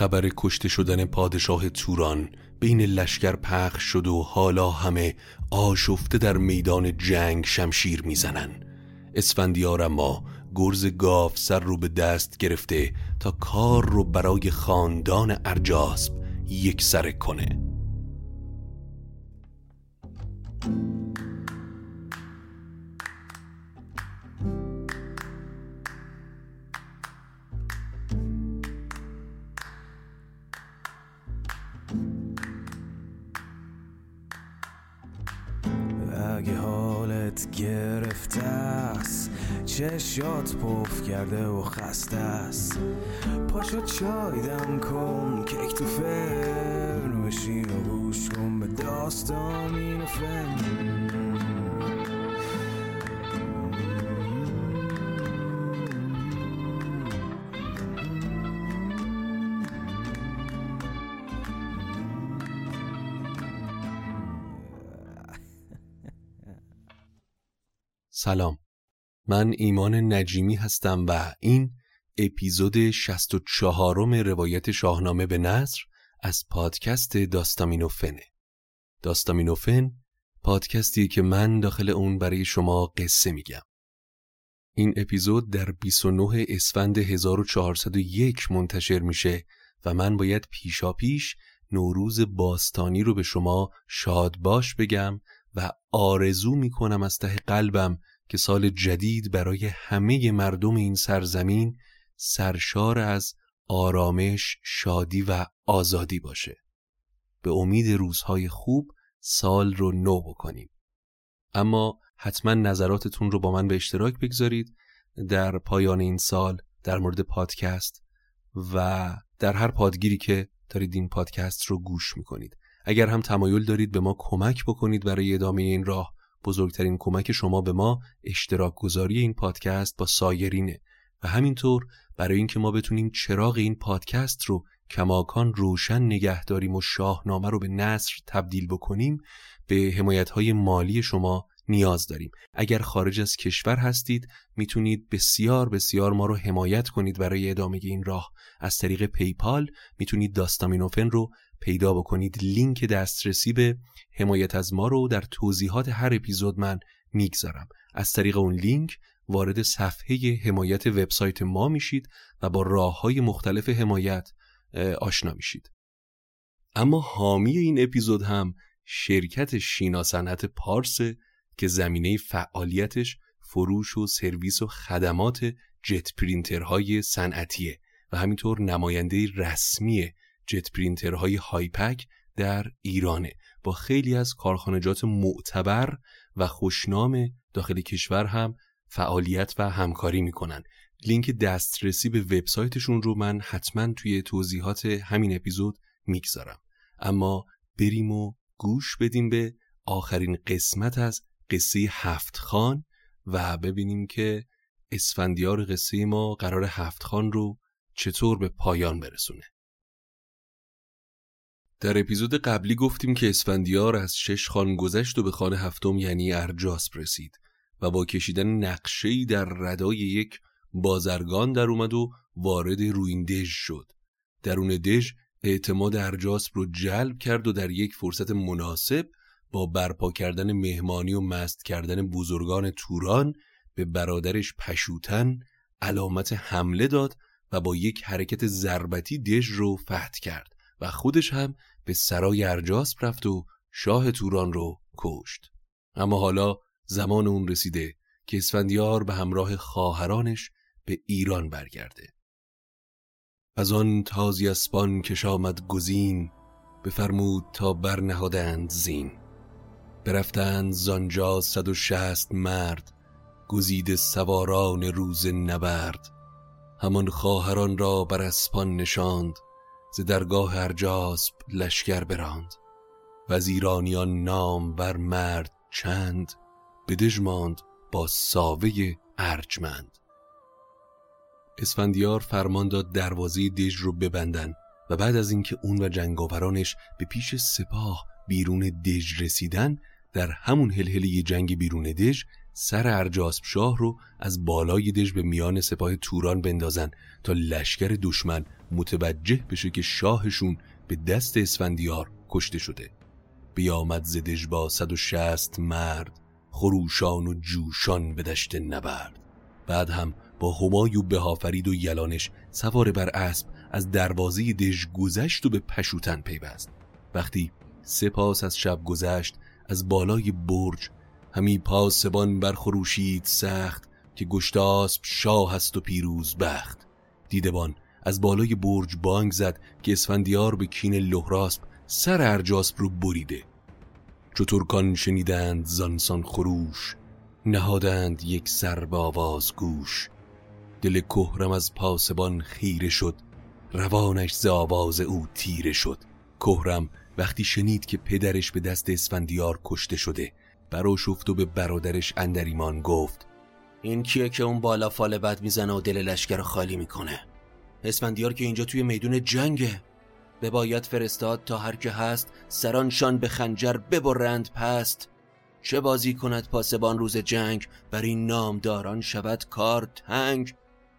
خبر کشته شدن پادشاه توران بین لشکر پخش شد و حالا همه آشفته در میدان جنگ شمشیر می‌زنن. اسفندیار اما گرز گاف سر رو به دست گرفته تا کار رو برای خاندان ارجاسب یک سره کنه. چشات پف کرده و خسته است. پاشو چای دم کن کیک تو فرن بشین و گوش کن به داستان این سلام. من ایمان نجیمی هستم و این اپیزود 64 روایت شاهنامه به نصر از پادکست داستامینوفنه. داستامینوفن پادکستی که من داخل اون برای شما قصه میگم. این اپیزود در 29 اسفند 1401 منتشر میشه و من باید پیشا پیش نوروز باستانی رو به شما شاد باش بگم و آرزو می‌کنم از ته قلبم که سال جدید برای همه مردم این سرزمین سرشار از آرامش، شادی و آزادی باشه. به امید روزهای خوب سال رو نو بکنیم. اما حتما نظراتتون رو با من به اشتراک بگذارید در پایان این سال در مورد پادکست و در هر پادگیری که دارید این پادکست رو گوش می‌کنید. اگر هم تمایل دارید به ما کمک بکنید برای ادامه این راه بزرگترین کمک شما به ما اشتراک گذاری این پادکست با سایرینه و همینطور برای اینکه ما بتونیم چراغ این پادکست رو کماکان روشن نگه داریم و شاهنامه رو به نصر تبدیل بکنیم به حمایت های مالی شما نیاز داریم. اگر خارج از کشور هستید می‌تونید بسیار بسیار ما رو حمایت کنید برای ادامه این راه. از طریق پیپال می‌تونید داستامینوفن رو پیدا بکنید لینک دسترسی به حمایت از ما رو در توضیحات هر اپیزود من می‌گذارم. از طریق اون لینک وارد صفحه حمایت وبسایت ما میشید و با راه های مختلف حمایت آشنا میشید. اما حامی این اپیزود هم شرکت شینا صنعت پارس که زمینه فعالیتش فروش و سرویس و خدمات جت پرینترهای صنعتیه و همینطور نماینده رسمی جت پرینترهای هایپک در ایرانه. با خیلی از کارخانجات معتبر و خوشنام داخل کشور هم فعالیت و همکاری می‌کنن. لینک دسترسی به وبسایتشون رو من حتما توی توضیحات همین اپیزود می‌گذارم. اما بریم و گوش بدیم به آخرین قسمت از قصه هفت خان و ببینیم که اسفندیار قصه ما قرار هفت خان رو چطور به پایان برسونه. در اپیزود قبلی گفتیم که اسفندیار از شش خان گذشت و به خانه هفتم یعنی ارجاسپ رسید و با کشیدن نقشه‌ای در ردای یک بازرگان در اومد و وارد روین دژ شد. درون دژ اعتماد ارجاسپ رو جلب کرد و در یک فرصت مناسب با برپا کردن مهمانی و مست کردن بزرگان توران به برادرش پشوتن علامت حمله داد و با یک حرکت ضربتی دژ رو فتح کرد و خودش هم به سرای ارجاسپ رفت و شاه توران رو کشت. اما حالا زمان اون رسیده که اسفندیار به همراه خواهرانش به ایران برگرده. از آن تازی اسبان کش آمد گزین بفرمود تا برنهادند زین. برفتند زانجا صد و شست مرد گزید سواران روز نبرد. همان خواهران را بر اسپان نشاند ز درگاه ارجاسب لشکر براند. وزیرانیان نام بر مرد چند بدژ ماند با ساوه ارجمند. اسفندیار فرمان داد دروازه دژ رو ببندن و بعد از اینکه اون و جنگاورانش به پیش سپاه بیرون دژ رسیدن در همون هلهله جنگ بیرون دژ سر ارجاسب شاه رو از بالای دژ به میان سپاه توران بندازن تا لشکر دشمن متوجه بشه که شاهشون به دست اسفندیار کشته شده. بیامد زدش با صد و شست مرد خروشان و جوشان به دشت نبرد. بعد هم با همای و بهافرید و یلانش سوار بر اسب از دروازه دژ گذشت و به پشوتن پیوست. وقتی سپاس از شب گذشت از بالای برج همی پاسبان برخروشید سخت که گشتاسب شاه است و پیروز بخت. دیدبان از بالای برج بانگ زد که اسفندیار به کین لهراسب سر ارجاسب رو بریده. چو ترکان شنیدند زانسان خروش نهادند یک سر به آواز گوش. دل کهرم از پاسبان خیره شد روانش ز آواز او تیره شد. کهرم وقتی شنید که پدرش به دست اسفندیار کشته شده شفت و به برادرش اندریمان گفت این کیه که اون بالا فال بد می‌زنه و دل لشکر خالی می‌کنه؟ اسفندیار که اینجا توی میدون جنگه. به باید فرستاد تا هر که هست سرانشان به خنجر ببرند پست. چه بازی کند پاسبان روز جنگ؟ بر این نامداران شود کار تنگ.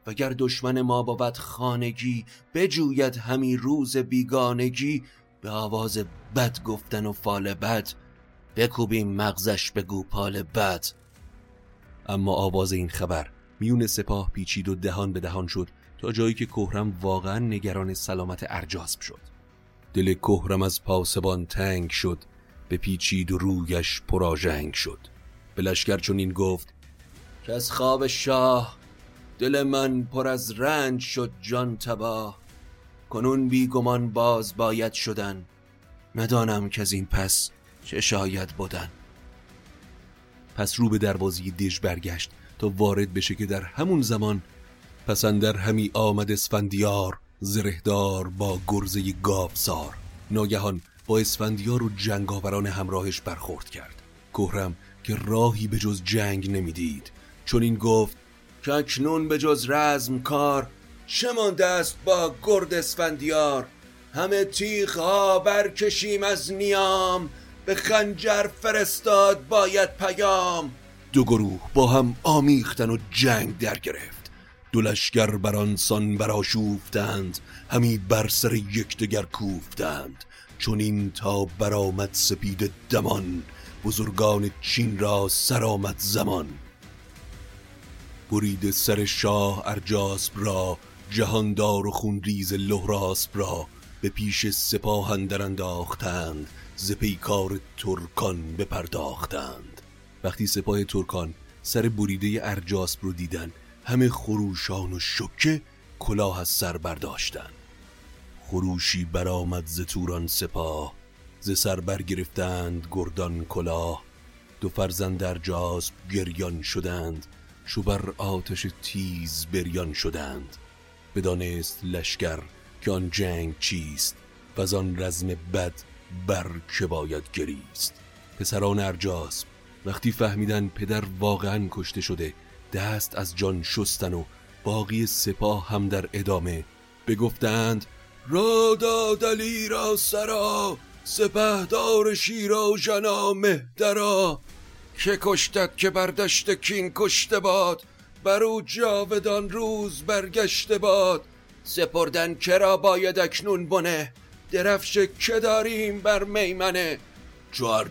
وگر دشمن ما بود خانگی بجوید همی روز بیگانگی. به آواز بد گفتن و فال بد بکوبیم مغزش به گوپال بد. اما آواز این خبر میون سپاه پیچید و دهان به دهان شد. تا جایی که کهرم واقعا نگران سلامت ارجاسب شد. دل کهرم از پاسبان تنگ شد به پیچید و رویش پراژنگ شد. به لشکر چون این گفت که از خواب شاه دل من پر از رنج شد جان تباه. کنون بیگمان باز باید شدن. ندانم که از این پس چه شاید بودن پس رو به دروازی دژ برگشت تا وارد بشه که در همون زمان پسندر همی آمد اسفندیار زرهدار با گرزه گاوسار. ناگهان با اسفندیار و جنگاوران همراهش برخورد کرد. کهرم که راهی به جز جنگ نمی‌دید چون این گفت که اکنون به جز رزم کار چه مانده است با گرد اسفندیار؟ همه تیغ ها برکشیم از نیام به خنجر فرستاد باید پیام. دو گروه با هم آمیختن و جنگ در گرفت. دو لشگر برانسان براشوفتند همی بر سر یکدیگر کوفتند. چون این تا برآمد سپید دمان بزرگان چین را سرآمد زمان. برید سر شاه ارجاسب را جهاندار و خونریز لهراسب را به پیش سپاه اندر انداختند ز پیکار ترکان بپرداختند. وقتی سپاه ترکان سر بریده ارجاسب رو دیدن همه خروشان و شکه کلاه از سر برداشتن. خروشی برآمد ز توران سپاه ز سر برگرفتند گردان کلاه. دو فرزند ارجاسب گریان شدند چو بر آتش تیز بریان شدند. بدانست لشکر که آن جنگ چیست و آن رزم بد بر که باید گریست. پسران ارجاسب وقتی فهمیدن پدر واقعا کشته شده دست از جان شستن و باقی سپاه هم در ادامه بگفتند را دادلی را سرا سپهدار شیرا و جنا مهدرا که کشتد که بردشت کین کشته باد بر او جاودان روز برگشته باد. سپردن کرا باید اکنون بنه درفش که داریم بر میمنه. چو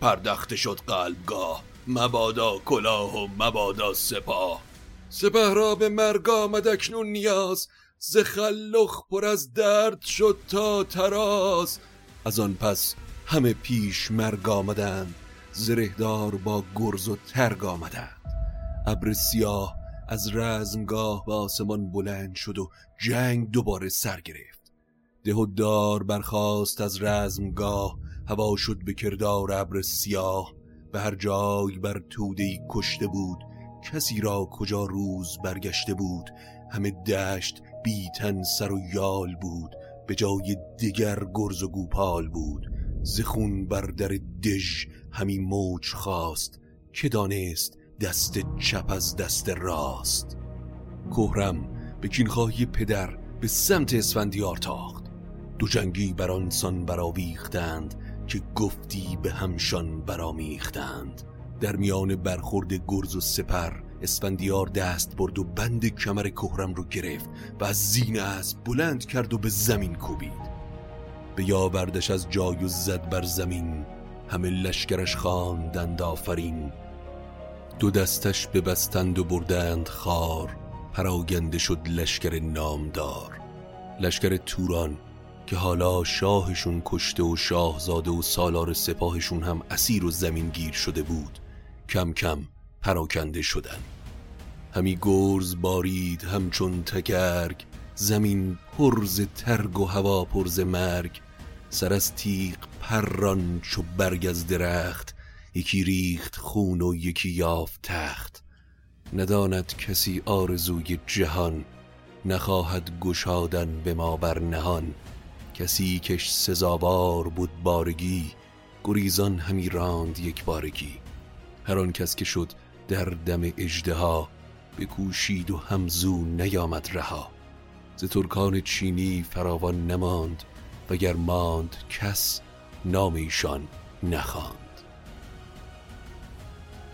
پردخته شد قلبگاه مبادا کلاه و مبادا سپاه. سپه را به مرگ آمد اکنون نیاز ز خلخ پر از درد شد تا تراز. از آن پس همه پیش مرگ آمدند زرهدار با گرز و ترگ آمدند. ابر سیاه از رزمگاه به آسمان بلند شد و جنگ دوباره سر گرفت. ده و دار برخاست از رزمگاه هوا شد به کردار ابر سیاه. به هر جای بر توده کشته بود کسی را کجا روز برگشته بود؟ همه دشت بیتن سر و یال بود به جای دیگر گرز و گوپال بود. زخون بر در دژ همی موج خواست که دانست دست چپ از دست راست. کهرم به کینخواهی پدر به سمت اسفندیار تاخت. دو جنگی بر آنسان براویختند که گفتی به همشان برامیختند در میان برخورد گرز و سپر اسفندیار دست برد و بند کمر کهرم رو گرفت و از زین اسب بلند کرد و به زمین کوبید. به یاوردش از جای و زد بر زمین همه لشکرش خواندند آفرین. دو دستش ببستند و بردند خار پراگنده شد لشکر نامدار. لشکر توران که حالا شاهشون کشته و شاهزاده و سالار سپاهشون هم اسیر و زمین گیر شده بود کم کم پراکنده شدن. همی گرز بارید همچون تگرگ زمین پرز ترگ و هوا پرز مرگ سر از تیغ پران چو برگ از درخت یکی ریخت خون و یکی یافت تخت. نداند کسی آرزوی جهان نخواهد گشادن به ما بر نهان. کسی کش سزاوار بود بارگی گریزان همی راند یک بارگی. هر آن کس که شد در دم اجدها بکوشید و همزو نیامد رها. ز ترکان چینی فراوان نماند وگر ماند کس نام ایشان نخواند.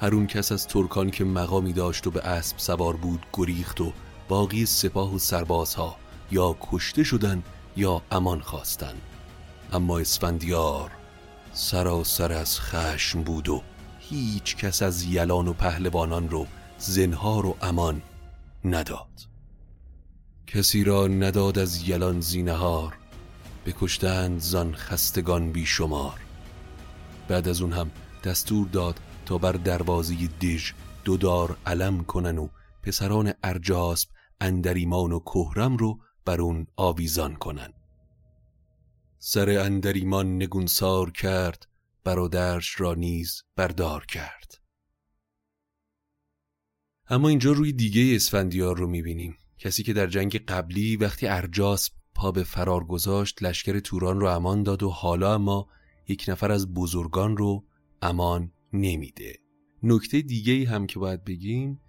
هر اون کس از ترکان که مقامی داشت و به اسب سوار بود گریخت و باقی سپاه و سربازها یا کشته شدن یا امان خواستند اما اسفندیار سراسر از خشم بود و هیچ کس از یلان و پهلوانان رو زنهار و امان نداد. کسی را نداد از یلان زینهار بکشتند زان خستگان بیشمار. بعد از اون هم دستور داد تا بر دروازه دژ دودار علم کنن و پسران ارجاسب اندریمان و کهرم رو بر اون آویزان کنن سر اندریمان نگونسار کرد برادرش را نیز بردار کرد. اما اینجا روی دیگه اسفندیار رو می‌بینیم. کسی که در جنگ قبلی وقتی ارجاس پا به فرار گذاشت لشکر توران رو امان داد و حالا اما یک نفر از بزرگان رو امان نمیده. نکته دیگه هم که باید بگیم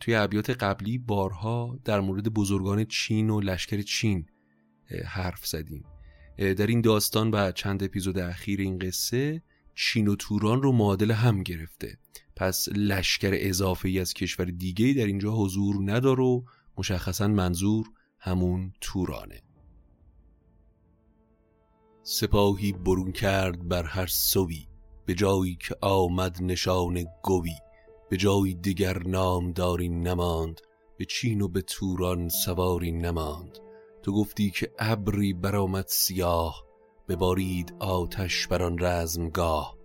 توی ابیات قبلی بارها در مورد بزرگان چین و لشکر چین حرف زدیم. در این داستان و چند اپیزود اخیر این قصه چین و توران رو معادل هم گرفته. پس لشکر اضافه ای از کشور دیگه در اینجا حضور نداره و مشخصا منظور همون تورانه. سپاهی برون کرد بر هر سوی به جایی که آمد نشان گوی. به جایی دیگر نامداری نماند به چین و به توران سواری نماند. تو گفتی که ابری برآمد سیاه ببارید آتش بر آن رزمگاه.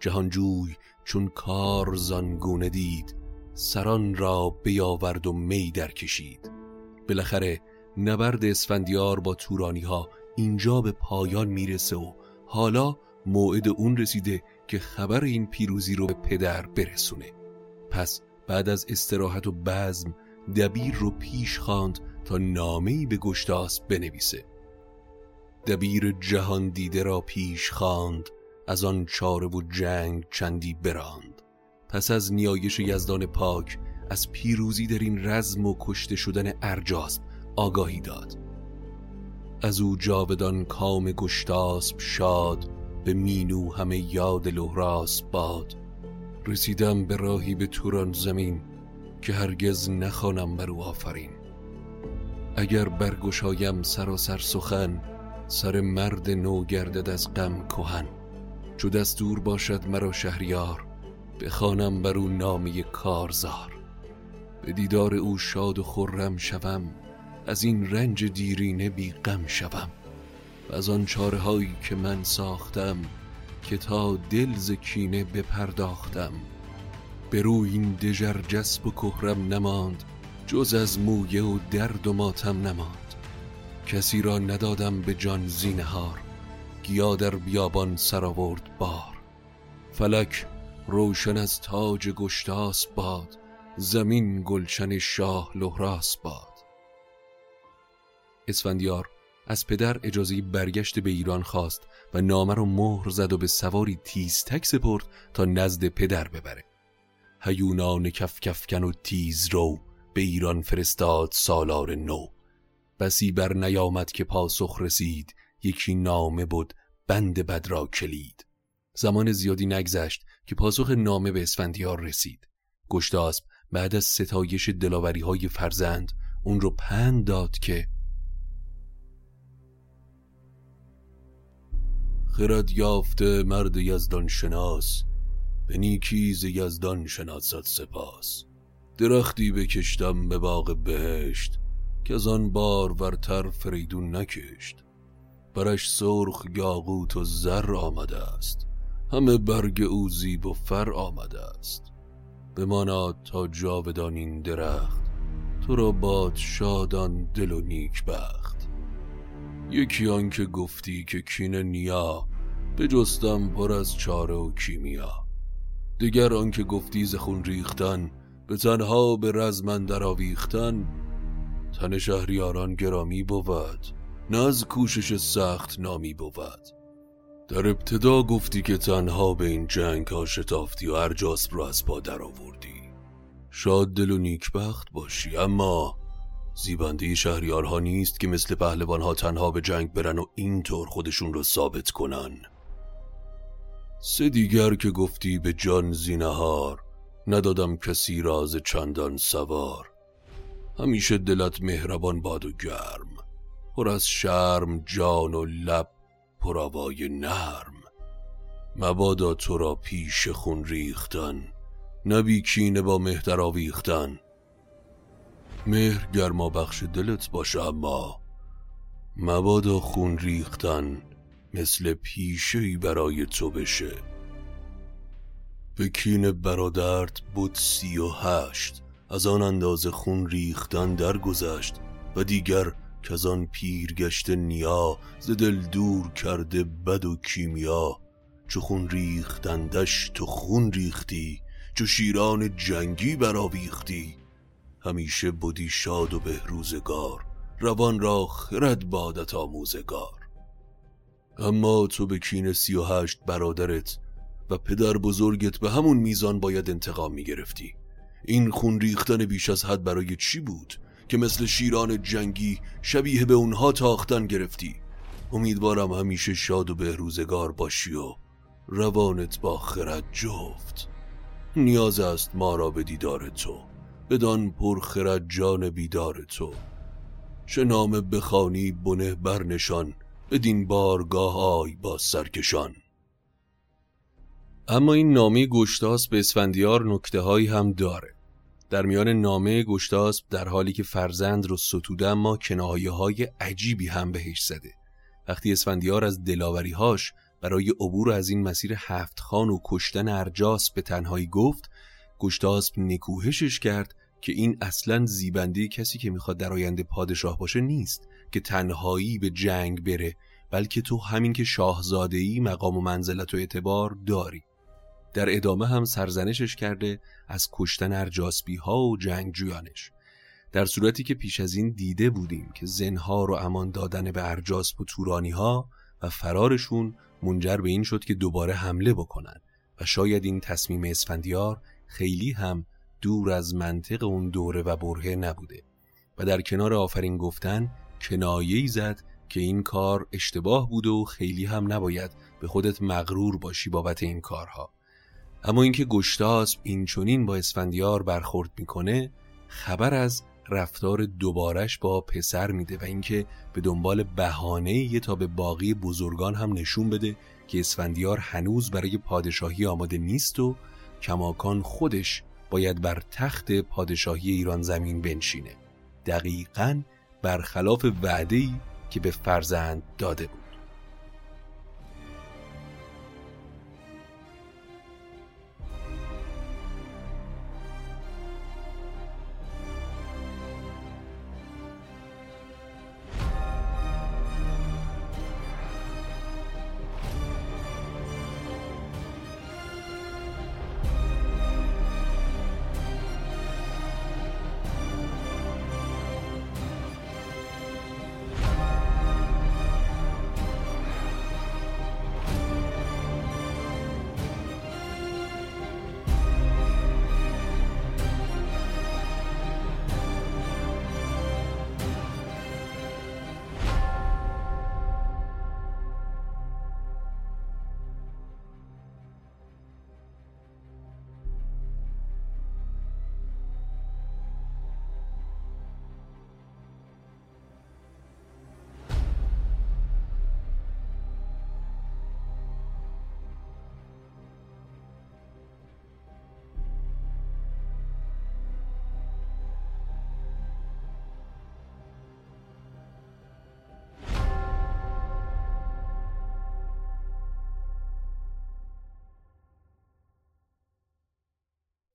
جهانجوی چون کار زانگونه دید سران را بیاورد و می در کشید بالاخره نبرد اسفندیار با تورانی ها اینجا به پایان می‌رسه و حالا موعد اون رسیده که خبر این پیروزی رو به پدر برسونه. پس بعد از استراحت و بزم دبیر رو پیش خواند تا نامه‌ای به گشتاس بنویسه. دبیر جهان دیده را پیش خواند از آن چاره و جنگ چندی براند. پس از نیایش یزدان پاک از پیروزی در این رزم و کشته شدن ارجاسب آگاهی داد. از او جاودان کام گشتاسب شاد به مینو همه یاد لحراس باد. رسیدم به راهی به توران زمین که هرگز نخوانم بر او آفرین. اگر برگشایم سراسر سخن سر مرد نو گردد از غم کهن. چو دستور باشد مرا شهریار بخوانم بر او نامه کارزار. به دیدار او شاد و خرم شوم از این رنج دیرینه بی غم شوم. و از آن چاره هایی که من ساختم که تا دل ز کینه بپرداختم. به روی این دژر جسب و کهرم نماند جز از مویه و درد و ماتم نماند. کسی را ندادم به جان زینهار گیا در بیابان سرآورد بار. فلک روشن از تاج گشتاس باد زمین گلشن شاه لحراس باد. اسفندیار از پدر اجازه برگشت به ایران خواست و نامه رو مهر زد و به سواری تیزتک سپرد تا نزد پدر ببره. هیونان کف کفکن و تیز رو به ایران فرستاد سالار نو. بسی بر نیامد که پاسخ رسید یکی نامه بود بند بد را کلید. زمان زیادی نگذشت که پاسخ نامه به اسفندیار رسید. گشتاسب بعد از ستایش دلاوری های فرزند اون رو پند داد که خرد یافته مرد یزدان شناس به نیکیز یزدان شناسد سپاس. درختی بکشتم به باغ بهشت که از آن بار ورتر فریدون نکشت. برش سرخ یاقوت و زر آمده است همه برگ او زیب و فر آمده است بماناد تا جاودان این درخت تو را باد شادان دل و نیک بخت. یکی آن که گفتی که کین نیا جستم پر از چاره و کیمیا. دیگر آن که گفتی زخون ریختن به تنها به رزمن در آویختن. تن شهریاران گرامی بود نه از کوشش سخت نامی بود. در ابتدا گفتی که تنها به این جنگ ها شتافتی و ارجاسب را از پا در آوردی. شاد دل و نیکبخت باشی اما زیبنده شهریارها نیست که مثل پهلوان ها تنها به جنگ برن و اینطور خودشون رو ثابت کنن. سه دیگر که گفتی به جان زینهار ندادم کسی راز چندان سوار. همیشه دلت مهربان باد و گرم پر از شرم جان و لب پرآوای نرم. مبادا تو را پیش خون ریختن نبی کینه با مهتر آویختن. مهر گرما بخش دلت باشه اما مبادا خون ریختن مثل پیشهی برای تو بشه. به کین برادرت بود سی و هشت از آن اندازه خون ریختن درگذشت و دیگر که از آن پیرگشت نیا ز دل دور کرده بد و کیمیا. چو خون ریختندش تو خون ریختی چو شیران جنگی برآویختی. همیشه بودی شاد و بهروزگار روان را خرد بادت آموزگار. اما تو به کین سی و هشت برادرت و پدر بزرگت به همون میزان باید انتقام می گرفتی این خون ریختن بیش از حد برای چی بود که مثل شیران جنگی شبیه به اونها تاختن گرفتی؟ امیدوارم همیشه شاد و بهروزگار باشی و روانت با خرد جفت. نیاز است ما را به دیدار تو. بدان پر خرد جان بیدار تو. چه نام بخانی بنه برنشان بدین بارگاه آی با سرکشان. اما این نامه گشتاس به اسفندیار نکته هایی هم داره. در میان نامه گشتاسب در حالی که فرزند رو ستوده اما کنایه های عجیبی هم بهش زده. وقتی اسفندیار از دلاوریهاش برای عبور از این مسیر هفت خان و کشتن ارجاس به تنهایی گفت گشتاسب نکوهشش کرد که این اصلا زیبنده کسی که می‌خواد در آینده پادشاه باشه نیست که تنهایی به جنگ بره بلکه تو همین که شاهزادهی مقام و منزلت و اعتبار داری. در ادامه هم سرزنشش کرده از کشتن ارجاسبی ها و جنگجویانش. در صورتی که پیش از این دیده بودیم که زنها و امان دادن به ارجاسب و تورانی ها و فرارشون منجر به این شد که دوباره حمله بکنن. و شاید این تصمیم اسفندیار خیلی هم دور از منطق اون دوره و برهه نبوده و در کنار آفرین گفتن کنایه‌ای زد که این کار اشتباه بود و خیلی هم نباید به خودت مغرور باشی بابت این کارها. اما اینکه گشتاسب این چونین با اسفندیار برخورد می‌کنه خبر از رفتار دوبارش با پسر میده و اینکه به دنبال بهانه یه تا به باقی بزرگان هم نشون بده که اسفندیار هنوز برای پادشاهی آماده نیست و کماکان خودش باید بر تخت پادشاهی ایران زمین بنشینه. دقیقا برخلاف وعده‌ای که به فرزند داده بود.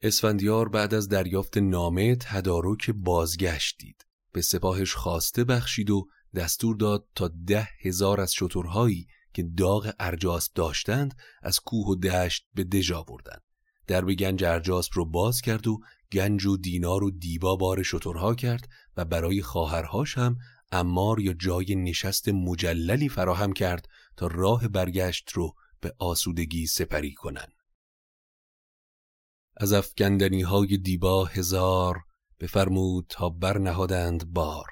اسفندیار بعد از دریافت نامه تدارک بازگشت دید به سپاهش خواسته بخشید و دستور داد تا ده هزار از شترهایی که داغ ارجاسب داشتند از کوه و دشت به دژ آوردند درب گنج ارجاسب رو باز کرد و گنج و دینار و دیبا بار شترها کرد و برای خواهرهاش هم امار یا جای نشست مجللی فراهم کرد تا راه برگشت رو به آسودگی سپری کنند. از افگندنی های دیبا هزار بفرمود تا برنهادند بار.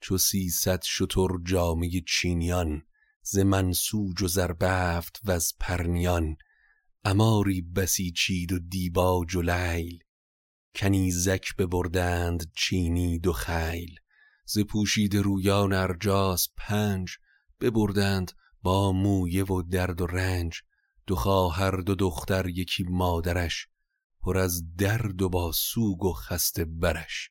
چو سیصد شتر جامعه چینیان ز منسوج و زربفت و از پرنیان. اماری بسیچید و دیبا جلیل کنیزک ببردند چینی دو خیل. ز پوشید رویان ارجاس پنج ببردند با مویه و درد و رنج. دو خواهر دو دختر یکی مادرش پر از درد و با سوگ و خسته برش.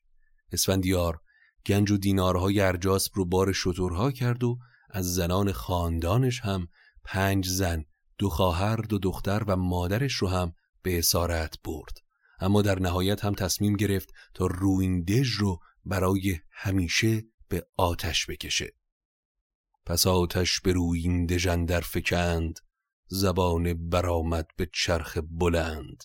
اسفندیار گنج و دینارهای ارجاسب رو بار شترها کرد و از زنان خاندانش هم پنج زن دو خواهر دو دختر و مادرش رو هم به اسارت برد. اما در نهایت هم تصمیم گرفت تا رویندژ رو برای همیشه به آتش بکشه. پس آتش به رویندژ اندر فکند زبان برآمد به چرخ بلند.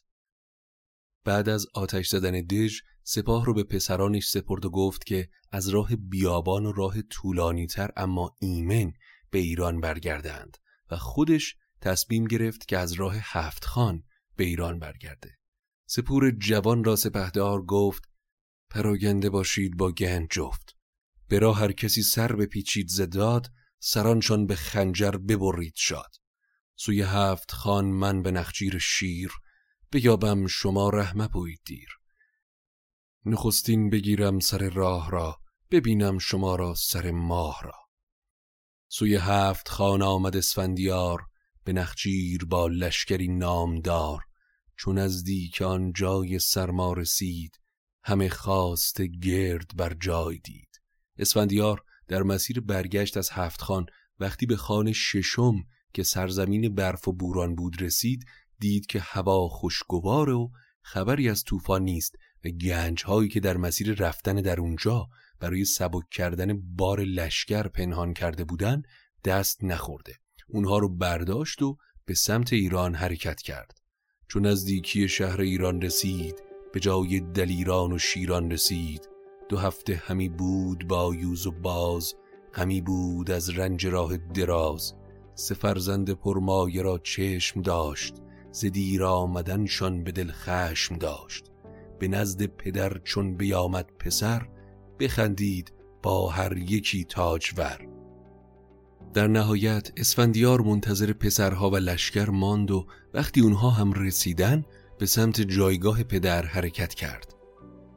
بعد از آتش زدن دژ سپاه رو به پسرانش سپرد و گفت که از راه بیابان و راه طولانی تر اما ایمن به ایران برگردند و خودش تصمیم گرفت که از راه هفت خان به ایران برگرده. سپور جوان را سپهدار گفت پراگنده باشید با گنج جفت. به راه هر کسی سر به پیچید زداد سرانشان به خنجر ببرید شاد. سوی هفت خان من به نخجیر شیر بیابم شما رحمه بوید دیر. نخستین بگیرم سر راه را ببینم شما را سر ماه را. سوی هفت خان آمد اسفندیار به نخجیر با لشکری نامدار. چون از آن جای سرما رسید همه خواست گرد بر جای دید. اسفندیار در مسیر برگشت از هفت خان وقتی به خان ششم که سرزمین برف و بوران بود رسید دید که هوا خوشگوار و خبری از طوفان نیست و گنج هایی که در مسیر رفتن در اونجا برای سبک کردن بار لشکر پنهان کرده بودن دست نخورده. اونها رو برداشت و به سمت ایران حرکت کرد. چون نزدیکی شهر ایران رسید به جای دلیران و شیران رسید. دو هفته همی بود با یوز و باز همی بود از رنج راه دراز. سفرزند پرمایه را چشم داشت. ز دیر آمدنشان به دل خشم داشت. به نزد پدر چون بیامد پسر بخندید با هر یکی تاجور. در نهایت اسفندیار منتظر پسرها و لشکر ماند و وقتی اونها هم رسیدن به سمت جایگاه پدر حرکت کرد.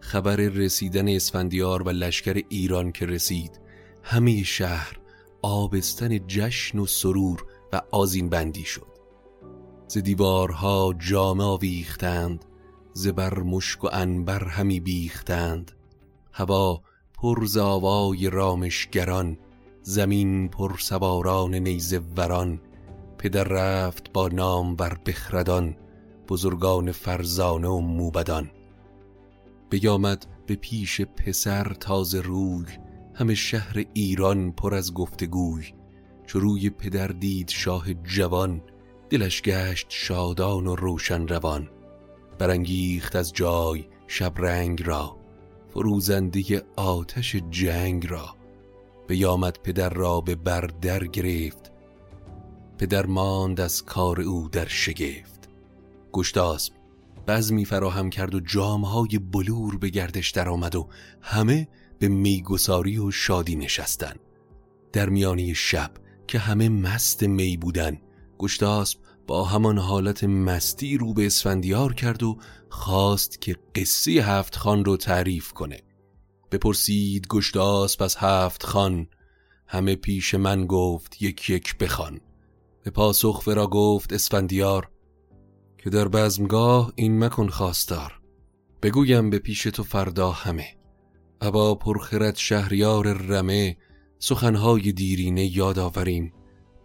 خبر رسیدن اسفندیار و لشکر ایران که رسید همه شهر آبستن جشن و سرور و آزین بندی شد. ز دیوارها جامه آویختند ز بر مشک و انبر همی بیختند. هوا پر ز آوای رامشگران زمین پر سواران نیزه وران پدر رفت با نام بر بخردان بزرگان فرزانه و موبدان. بیامد به پیش پسر تازه روی همه شهر ایران پر از گفتگوی. چو روی پدر دید شاه جوان دلش گشت شادان و روشن روان برانگیخت از جای شبرنگ را فروزنده آتش جنگ را. بیامد پدر را به بر در گرفت پدر ماند از کار او در شگفت. گشتاسب بزمی فراهم کرد و جامهای بلور به گردش در آمد و همه به میگساری و شادی نشستن در میانی شب که همه مست می بودن گشتاسب با همان حالت مستی رو به اسفندیار کرد و خواست که قصه هفت خان رو تعریف کنه. بپرسید گشتاس پس هفت خان. همه پیش من گفت یک یک بخوان. به پاسخ ورا گفت اسفندیار که در بزمگاه این مکن خواستار. بگویم به پیش تو فردا همه. ابا پرخرد شهریار رمه سخنهای دیرینه یاد آوریم.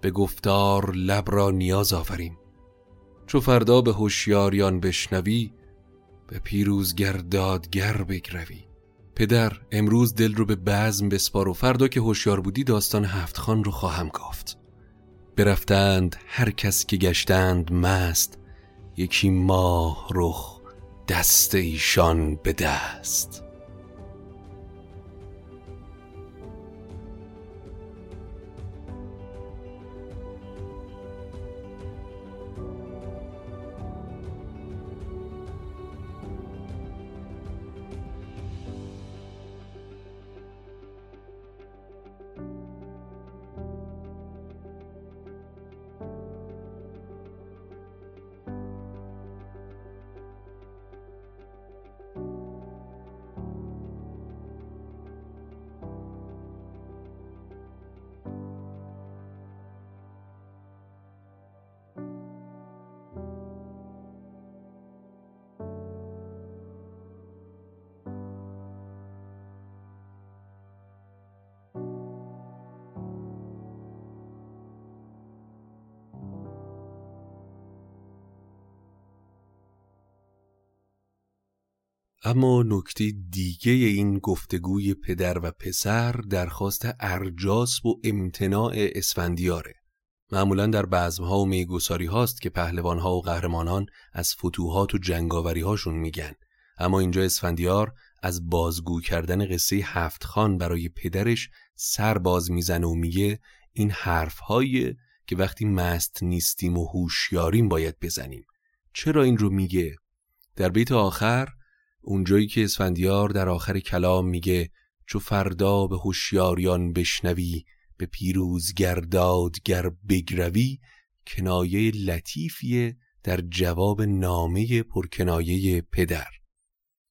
به گفتار لب را نیاز آوریم چو فردا به هوشیاریان بشنوی به پیروزگر دادگر بگروی. پدر امروز دل رو به بزم بسپار و فردا که هوشیار بودی داستان هفت خان رو خواهم گفت. برفتند هر کس که گشتند مست یکی ماه رخ دست ایشان به دست. اما نکته دیگه این گفتگوی پدر و پسر درخواست ارجاس و امتناع اسفندیاره. معمولا در بزمها و میگساری هاست که پهلوانها و قهرمانان از فتوحات و جنگاوری هاشون میگن. اما اینجا اسفندیار از بازگو کردن قصه هفت خان برای پدرش سر باز می‌زنه و میگه این حرف که وقتی مست نیستیم و هوشیاریم باید بزنیم. چرا این رو میگه؟ در بیت آخر اونجایی که اسفندیار در آخر کلام میگه چو فردا به هوشیاریان بشنوی به پیروز گردادگر بگروی کنایه لطیفیه در جواب نامه پرکنایه پدر.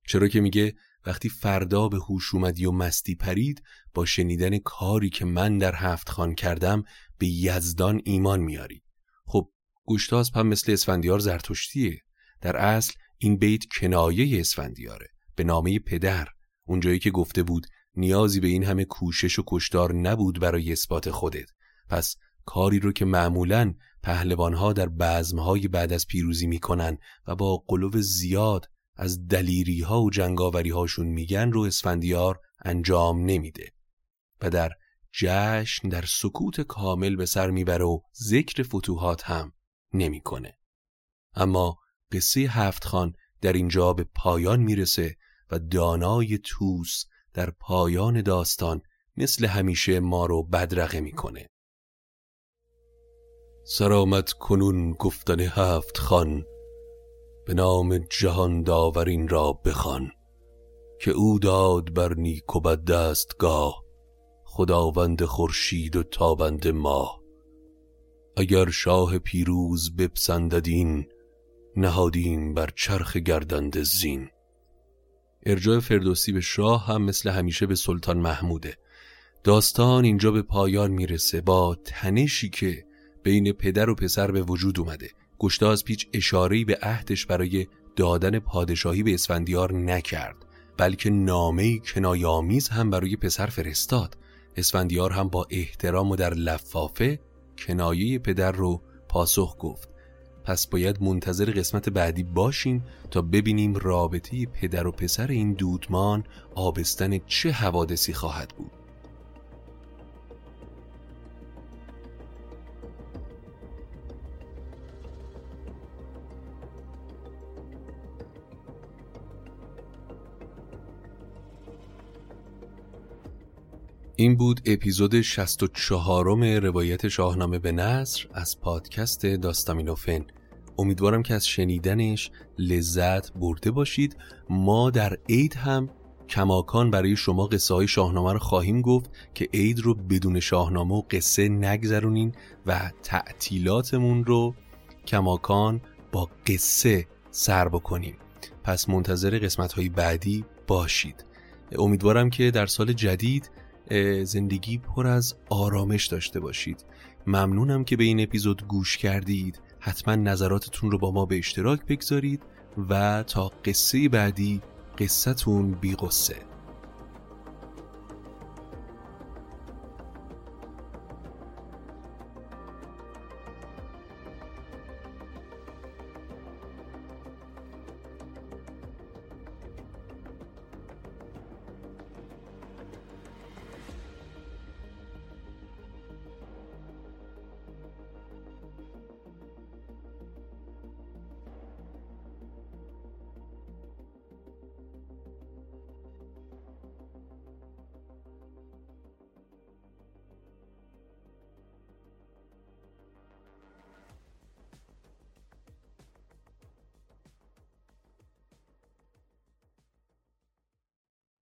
چرا که میگه وقتی فردا به هوش اومدی و مستی پرید با شنیدن کاری که من در هفت خان کردم به یزدان ایمان میاری. خب گوشتاز هم مثل اسفندیار زرتشتیه. در اصل این بیت کنایه اسفندیاره به نامه پدر. اونجایی که گفته بود نیازی به این همه کوشش و کشدار نبود برای اثبات خودت. پس کاری رو که معمولا پهلوانها در بزمهای بعد از پیروزی می‌کنن و با قلوب زیاد از دلیری ها و جنگاوری هاشون میگن رو اسفندیار انجام نمیده. و در جشن در سکوت کامل به سر می‌بره و ذکر فتوحات هم نمی‌کنه. اما قصه هفت خان در اینجا به پایان می‌رسه و دانای توس در پایان داستان مثل همیشه ما رو بدرقه می‌کنه. سرامت کنون گفتن هفت خان به نام جهان داورین را بخوان که او داد بر نیک و بد دستگاه خداوند خورشید و تابند ماه. اگر شاه پیروز بپسنددین نهادیم بر چرخ گردند زین. ارجاع فردوسی به شاه هم مثل همیشه به سلطان محموده. داستان اینجا به پایان می‌رسه با تنشی که بین پدر و پسر به وجود اومده. گشتاز پیچ اشارهی به عهدش برای دادن پادشاهی به اسفندیار نکرد بلکه نامه کنایامیز هم برای پسر فرستاد. اسفندیار هم با احترام و در لفافه کنایه پدر رو پاسخ گفت. پس باید منتظر قسمت بعدی باشیم تا ببینیم رابطه پدر و پسر این دودمان آبستن چه حوادثی خواهد بود. این بود اپیزود 64 روایت شاهنامه به نصر از پادکست داستامینوفن امیدوارم که از شنیدنش لذت برده باشید. ما در عید هم کماکان برای شما قصه های شاهنامه رو خواهیم گفت که عید رو بدون شاهنامه و قصه نگذرونین و تعطیلاتمون رو کماکان با قصه سر بکنیم. پس منتظر قسمت های بعدی باشید. امیدوارم که در سال جدید زندگی پر از آرامش داشته باشید. ممنونم که به این اپیزود گوش کردید. حتما نظراتتون رو با ما به اشتراک بگذارید و تا قصه بعدی قصتون بی قصه